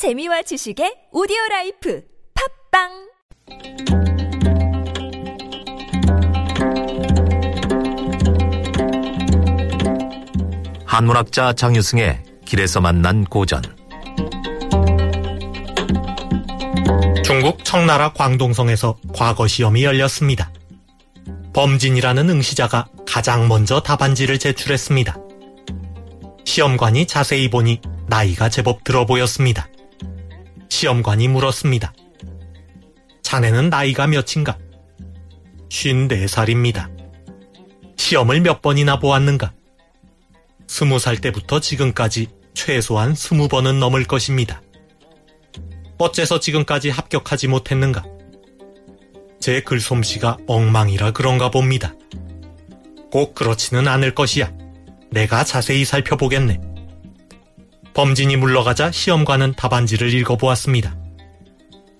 재미와 지식의 오디오 life 팟빵 한문학자 장유승의 길에서 만난 고전 중국 청나라 광동성에서 과거 시험이 열렸습니다. 범진이라는 응시자가 가장 먼저 답안지를 제출했습니다. 시험관이 자세히 보니 나이가 제법 들어 보였습니다. 시험관이 물었습니다. 자네는 나이가 몇인가? 54살입니다. 시험을 몇 번이나 보았는가? 20살 때부터 지금까지 최소한 20번은 넘을 것입니다. 어째서 지금까지 합격하지 못했는가? 제 글솜씨가 엉망이라 그런가 봅니다. 꼭 그렇지는 않을 것이야. 내가 자세히 살펴보겠네. 범진이 물러가자 시험관은 답안지를 읽어보았습니다.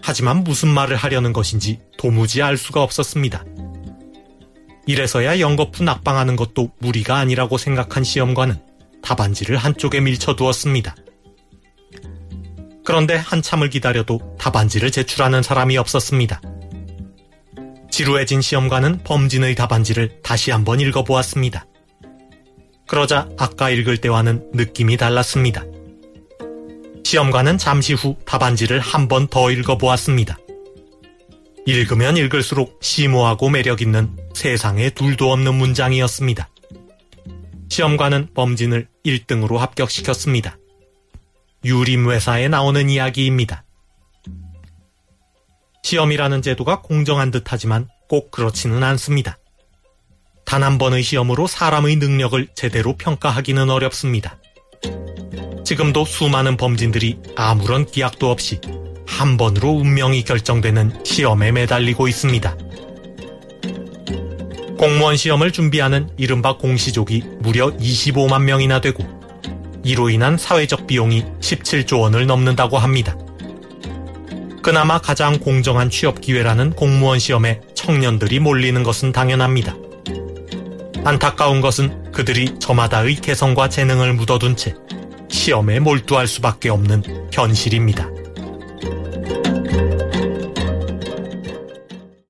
하지만 무슨 말을 하려는 것인지 도무지 알 수가 없었습니다. 이래서야 연거푸 낙방하는 것도 무리가 아니라고 생각한 시험관은 답안지를 한쪽에 밀쳐두었습니다. 그런데 한참을 기다려도 답안지를 제출하는 사람이 없었습니다. 지루해진 시험관은 범진의 답안지를 다시 한번 읽어보았습니다. 그러자 아까 읽을 때와는 느낌이 달랐습니다. 시험관은 잠시 후 답안지를 한 번 더 읽어보았습니다. 읽으면 읽을수록 심오하고 매력있는 세상에 둘도 없는 문장이었습니다. 시험관은 범진을 1등으로 합격시켰습니다. 유림회사에 나오는 이야기입니다. 시험이라는 제도가 공정한 듯 하지만 꼭 그렇지는 않습니다. 단 한 번의 시험으로 사람의 능력을 제대로 평가하기는 어렵습니다. 지금도 수많은 범진들이 아무런 기약도 없이 한 번으로 운명이 결정되는 시험에 매달리고 있습니다. 공무원 시험을 준비하는 이른바 공시족이 무려 25만 명이나 되고 이로 인한 사회적 비용이 17조 원을 넘는다고 합니다. 그나마 가장 공정한 취업 기회라는 공무원 시험에 청년들이 몰리는 것은 당연합니다. 안타까운 것은 그들이 저마다의 개성과 재능을 묻어둔 채 시험에 몰두할 수밖에 없는 현실입니다.